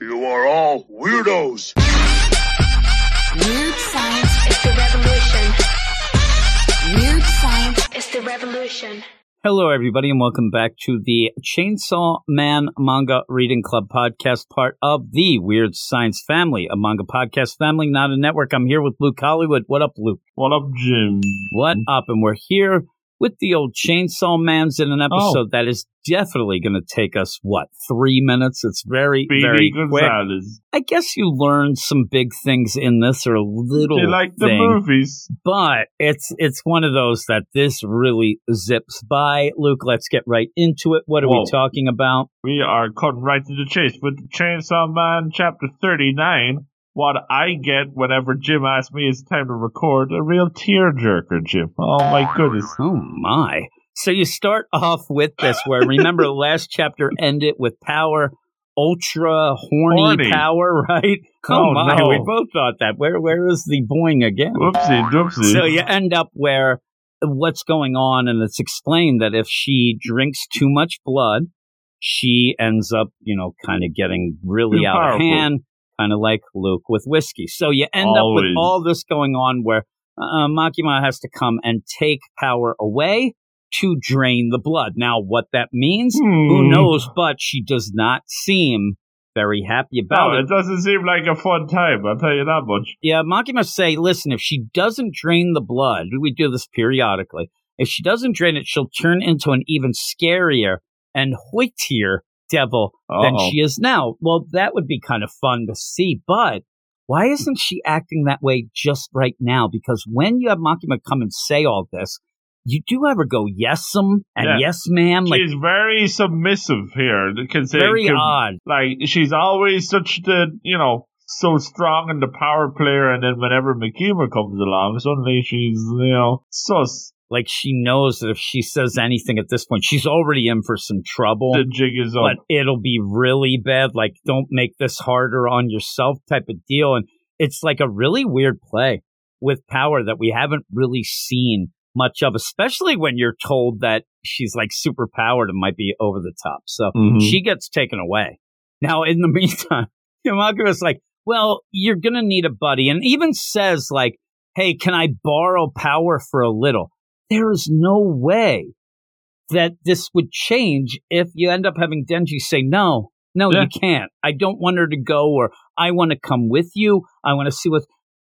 You are all weirdos. Weird science is the revolution. Weird science is the revolution. Hello, everybody, and welcome back to the Chainsaw Man Manga Reading Club podcast, part of the Weird Science family, a manga podcast family, not a network. I'm here with Luke Hollywood. What up, Luke? What up, Jim? What up? And we're here with the old Chainsaw Man's in an oh. episode that is definitely going to take us, what, three minutes? It's very, very quick. Gonzalez. I guess you learned some big things in this, or a little You like the movies? but it's it's one of those that this really zips by. Luke, let's get right into it. What are Whoa. we talking about? We are cutting right to the chase with Chainsaw Man chapter 39. What I get whenever Jim asks me it's time to record, a real tearjerker, Jim. Oh my goodness. Oh my! So you start off with this, where remember the last chapter ended with power, ultra horny, Horny. power, right? Oh, oh, my! no. We both thought that. Where where is the boing again? Whoopsie doopsie. So you end up where what's going on, and it's explained that if she drinks too much blood, she ends up, you know, kind of getting really Too out of hand, kind of like Luke with whiskey. So you end up with all this going on where uh, Makima has to come and take power away to drain the blood. Now, what that means, who Hmm. knows? But she does not seem very happy about No, it. it doesn't seem like a fun time, I'll tell you that much. Yeah, Maki must say, listen, if she doesn't drain the blood, we do this periodically. If she doesn't drain it, she'll turn into an even scarier and hoitier devil than Uh-oh. she is now. Well, that would be kind of fun to see, but why isn't she acting that way just right now? Because when you have Makima come and say all this, you do ever go yes'm um, and Yeah. yes ma'am, like She's very submissive here. very odd. Like, she's always such the, you know, so strong in the power player, and then whenever Makima comes along, suddenly she's, you know, sus. Like she knows that if she says anything at this point, she's already in for some trouble. The jig is up. but it'll be really bad. Like, don't make this harder on yourself type of deal. And it's like a really weird play with power that we haven't really seen much of, especially when you're told that she's like super powered and might be over the top. So Mhm. she gets taken away. Now, in the meantime, Yamaku's like, well, you're going to need a buddy. And even says, like, hey, can I borrow power for a little? There is no way that this would change if you end up having Denji say, no, no, Yeah. you can't. I don't want her to go, or I want to come with you. I want to see what.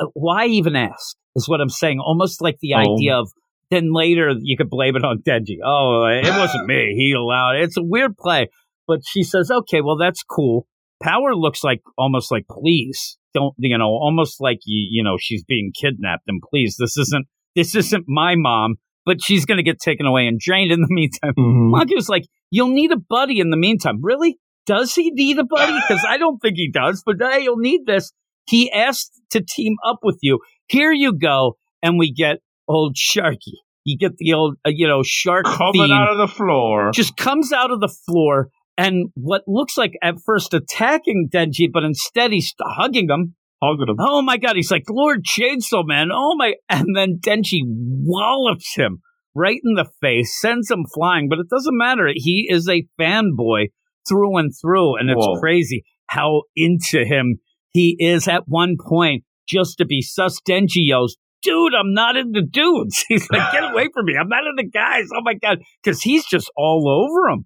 Uh, why even ask? Is what I'm saying. Almost like the Oh. idea of then later you could blame it on Denji. Oh, it wasn't me. He allowed it. It's a weird play. But she says, okay, well, that's cool. Power looks like almost like, please don't, you know, almost like you, you know, she's being kidnapped. And please, this isn't, this isn't my mom, but she's going to get taken away and drained in the meantime. Mhm. Monkey was like, you'll need a buddy in the meantime. Really? Does he need a buddy? Because I don't think he does, but hey, you'll need this. He asked to team up with you. Here you go. And we get old Sharky. You get the old, uh, you know, shark Coming out of the floor. just comes out of the floor and what looks like at first attacking Denji, but instead he's hugging him. Oh my god, he's like Lord Chainsaw Man. Oh my, and then Denji wallops him right in the face, sends him flying. But it doesn't matter. He is a fanboy through and through, and it's Whoa. crazy how into him he is. At one point, just to be sus, Denji yells. Dude, I'm not into dudes. He's like, get away from me. I'm not into guys. Oh my God. Because he's just all over him.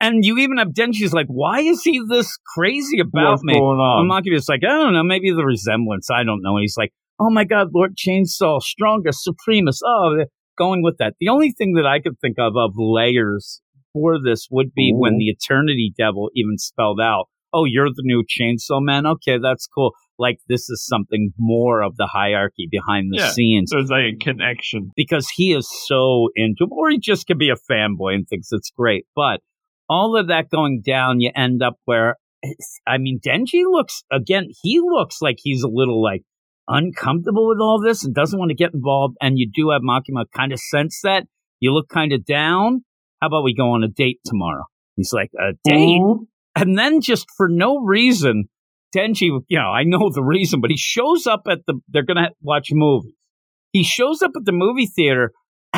And you even have Denji's like, why is he this crazy about What's me? going And on? Maki is like, I don't know, maybe the resemblance. I don't know. And he's like, oh my God, Lord Chainsaw, strongest, supremest. Oh, going with that. The only thing that I could think of of layers for this would be when the Eternity Devil even spelled out, oh, you're the new Chainsaw Man. Okay, that's cool. Like this is something more of the hierarchy behind the Yeah. scenes There's like a connection. because he is so into or he just could be a fanboy and thinks it's great. But all of that going down, you end up where, I mean, Denji looks, again, he looks like he's a little like uncomfortable with all this and doesn't want to get involved. And you do have Makima kind of sense that. You look kind of down. How about we go on a date tomorrow? He's like, a date? Ooh. And then just for no reason, Denji, you know, I know the reason, but he shows up at the, they're going to watch movies. He shows up at the movie theater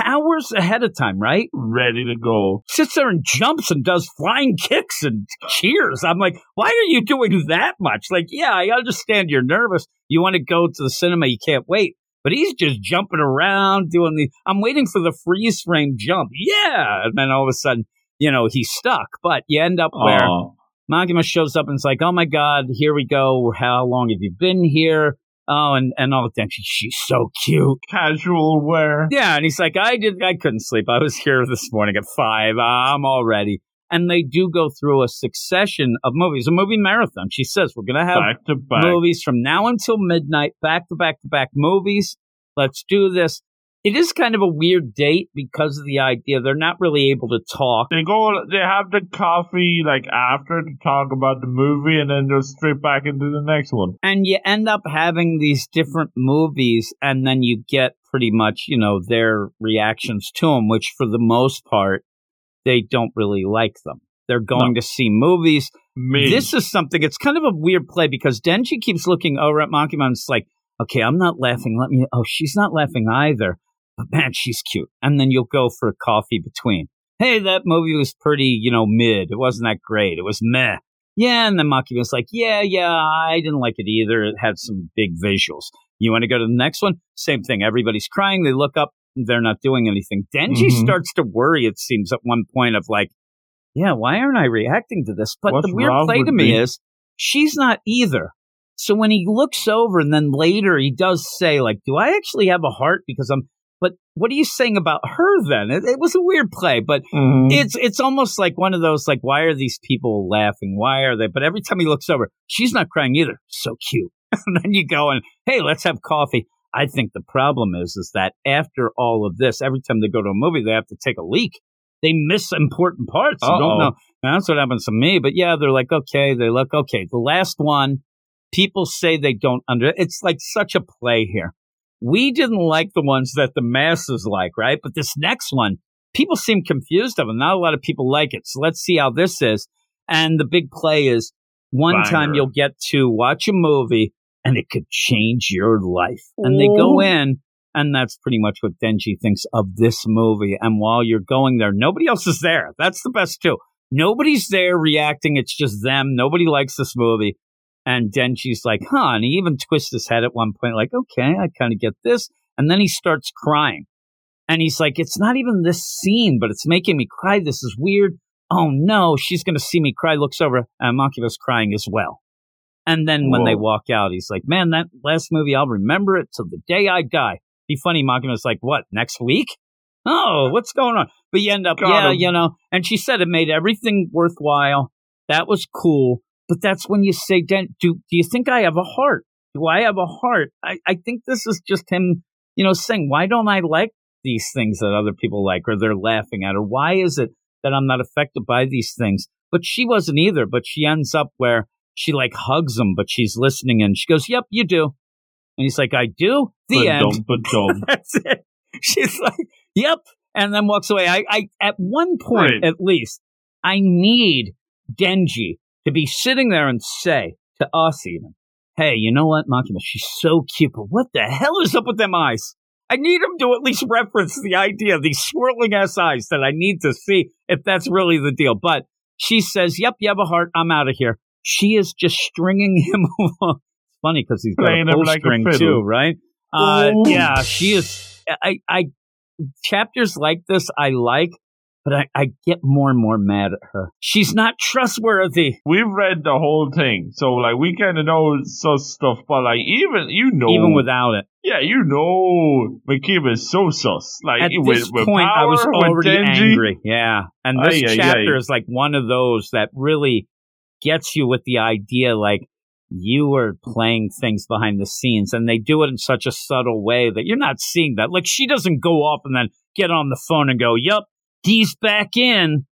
hours ahead of time, right? Ready to go. Sits there and jumps and does flying kicks and cheers. I'm like, why are you doing that much? Like, yeah, I understand you're nervous. You want to go to the cinema, you can't wait. But he's just jumping around doing the. I'm waiting for the freeze frame jump. Yeah. And then all of a sudden, you know, he's stuck. But you end up where Oh, Makima shows up and it's like, oh my God, here we go. How long have you been here? Oh, and, and all the time, She, she's so cute. casual wear. Yeah. And he's like, I did, I couldn't sleep. I was here this morning at five. I'm all ready. And they do go through a succession of movies, a movie marathon. She says, we're going to have Back to back. movies from now until midnight, back to back to back movies. Let's do this. It is kind of a weird date because of the idea they're not really able to talk. They go. They have the coffee like after to talk about the movie, and then go straight back into the next one. and you end up having these different movies and then you get pretty much you know their reactions to them which for the most part they don't really like them they're going to see movies Me. this is something it's kind of a weird play because denji keeps looking over at Makima. It's like okay i'm not laughing let me oh she's not laughing either but man she's cute and then you'll go for a coffee between hey that movie was pretty you know mid it wasn't that great it was meh yeah, and then Maki was like, yeah, yeah, I didn't like it either. It had some big visuals. You want to go to the next one? Same thing. Everybody's crying. They look up. They're not doing anything. Denji Mhm. starts to worry, it seems, at one point of like, yeah, why aren't I reacting to this? But What's the weird play to me me? is she's not either. So when he looks over and then later he does say, like, do I actually have a heart? Because I'm, but what are you saying about her then? It, it was a weird play, but Mhm. it's it's almost like one of those like why are these people laughing? Why are they but every time he looks over she's not crying either. So cute. And then you go and hey let's have coffee. I think the problem is is that after all of this every time they go to a movie they have to take a leak. They miss important parts. Uh-oh. don't know. That's what happens to me but yeah they're like okay they look okay. The last one people say they don't under it's like such a play here we didn't like the ones that the masses like right but this next one people seem confused of it. Not a lot of people like it. So let's see how this is. And the big play is one Banger. time you'll get to watch a movie and it could change your life. And they go in and that's pretty much what Denji thinks of this movie. And while you're going there, nobody else is there. That's the best too. Nobody's there reacting. It's just them. Nobody likes this movie. And Denji's like, huh. And he even twists his head at one point, like, okay, I kind of get this. And then he starts crying. And he's like, it's not even this scene, but it's making me cry. This is weird. Oh no, she's going to see me cry. Looks over, and Makima's crying as well. And then when they walk out, he's like, man, that last movie, I'll remember it till the day I die. Be funny, Makima's like, what, next week? Oh, what's going on? But you end up, Got yeah, him. you know, and she said it made everything worthwhile. That was cool. But that's when you say, do, do you think I have a heart? Do I have a heart? I, I think this is just him, you know, saying, why don't I like these things that other people like or they're laughing at? Or why is it that I'm not affected by these things? But she wasn't either. But she ends up where she like hugs him, but she's listening and she goes, yep, you do. And he's like, I do. The but end. dumb. That's it. She's like, "Yep," and then walks away. I, I at one point Right. at least, I need Denji to be sitting there and say to us even, "Hey, you know what, Makima? She's so cute, but what the hell is up with them eyes?" I need him to at least reference the idea of these swirling ass eyes that I need to see if that's really the deal. But she says, "Yep, you have a heart. I'm out of here." She is just stringing him along. It's funny because he's got Playing a like string fiddle. too, right? Uh, yeah, she is. I, I chapters like this I like, but I, I get more and more mad at her. She's not trustworthy. We've read the whole thing, so like we kind of know such stuff. But like even you know, Even without it, yeah, you know, Makima is so sus. Like at with, this with point, I was already angry. Yeah, and this Ay, ay, chapter ay. is like one of those that really gets you with the idea, like you are playing things behind the scenes, and they do it in such a subtle way that you're not seeing that. Like she doesn't go off and then get on the phone and go, "Yup, he's back in."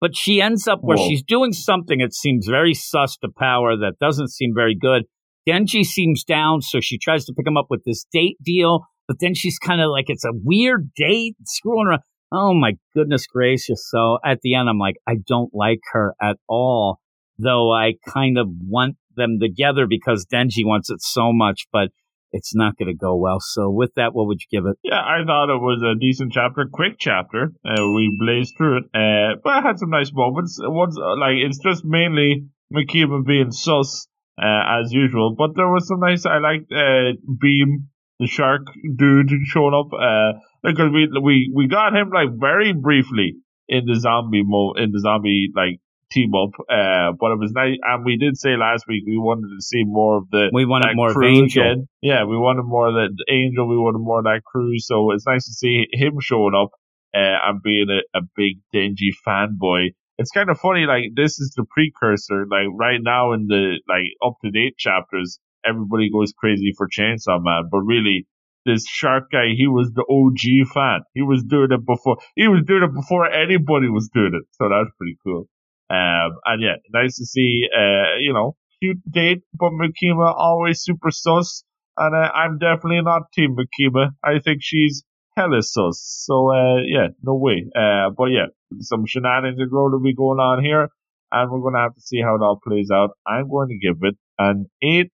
But she ends up where Whoa. she's doing something it seems very sus to power that doesn't seem very good. Denji seems down, so she tries to pick him up with this date deal, but then she's kind of like, it's a weird date, screwing around. Oh my goodness gracious. So at the end, I'm like, I don't like her at all, though I kind of want them together because Denji wants it so much, but it's not going to go well. So with that, what would you give it? Yeah, I thought it was a decent chapter, quick chapter. Uh, we blazed through it, uh, but I had some nice moments. Uh, like it's just mainly Makima being sus uh, as usual, but there was some nice. I liked uh, Beam, the shark dude, showing up uh, because we we we got him like very briefly in the zombie mo in the zombie like team up. Uh, but it was nice, and we did say last week we wanted to see more of the. We wanted that more of Angel. again. Yeah, we wanted more of the Angel. We wanted more of that crew. So it's nice to see him showing up uh, and being a, a big Denji fanboy. It's kind of funny, like this is the precursor. Like right now in the like up to date chapters, everybody goes crazy for Chainsaw Man, but really. This shark guy, he was the OG fan. He was doing it before. He was doing it before anybody was doing it. So that's pretty cool. Um, and yeah, nice to see, uh, you know, cute date, but Makima always super sus. And uh, I'm definitely not Team Makima. I think she's hella sus. So, uh, yeah, no way. Uh, but yeah, some shenanigans are going to be going on here. And we're going to have to see how it all plays out. I'm going to give it an 8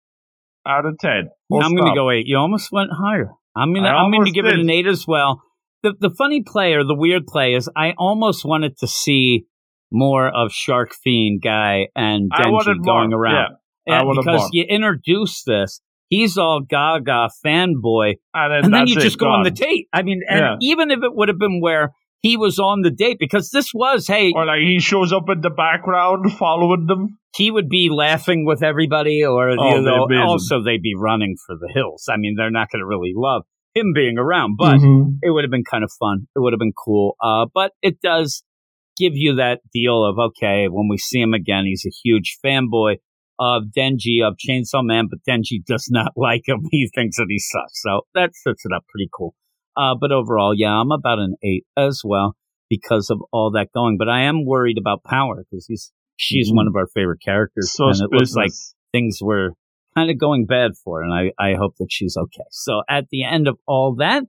out of 10. Full I'm going to go eight. You almost went higher. I'm going to I'm going to give it an eight as well. The the funny play or the weird play is I almost wanted to see more of Shark Fiend guy and Denji going more. around. Yeah, And because more. you introduce this. He's all gaga fanboy, And then, and then you it, just go on the date. I mean, and Yeah. even if it would have been where he was on the date, because this was, hey, Or like he shows up in the background following them. he would be laughing with everybody, or Oh, you know, also they'd be running for the hills. I mean, they're not going to really love him being around, but Mhm. it would have been kind of fun. It would have been cool. Uh, but it does give you that deal of okay, when we see him again, he's a huge fanboy of Denji of Chainsaw Man, but Denji does not like him. He thinks that he sucks. So that sets it up pretty cool. Uh, but overall, yeah, I'm about an eight as well because of all that going. But I am worried about Power because he's she's Mhm. one of our favorite characters, Sus and it looks like things were kind of going bad for her, and I, I hope that she's okay. So at the end of all that,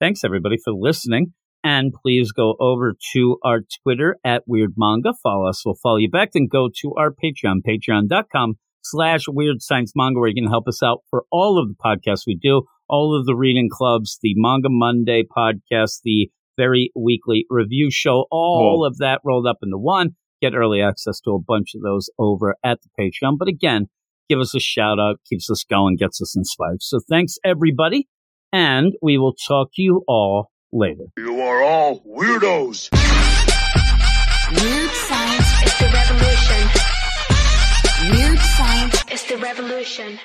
thanks everybody for listening. And please go over to our Twitter at Weird Manga. Follow us. We'll follow you back. Then go to our Patreon, patreon.com slash Weird Science Manga, where you can help us out for all of the podcasts we do, all of the reading clubs, the Manga Monday podcast, the very weekly review show, all of that rolled up into one. Get early access to a bunch of those over at the Patreon. But again, give us a shout out, keeps us going, gets us inspired. So thanks everybody. And we will talk to you all later. You are all weirdos. Weird science It's the revolution. Weird science It's the revolution.